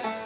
heart.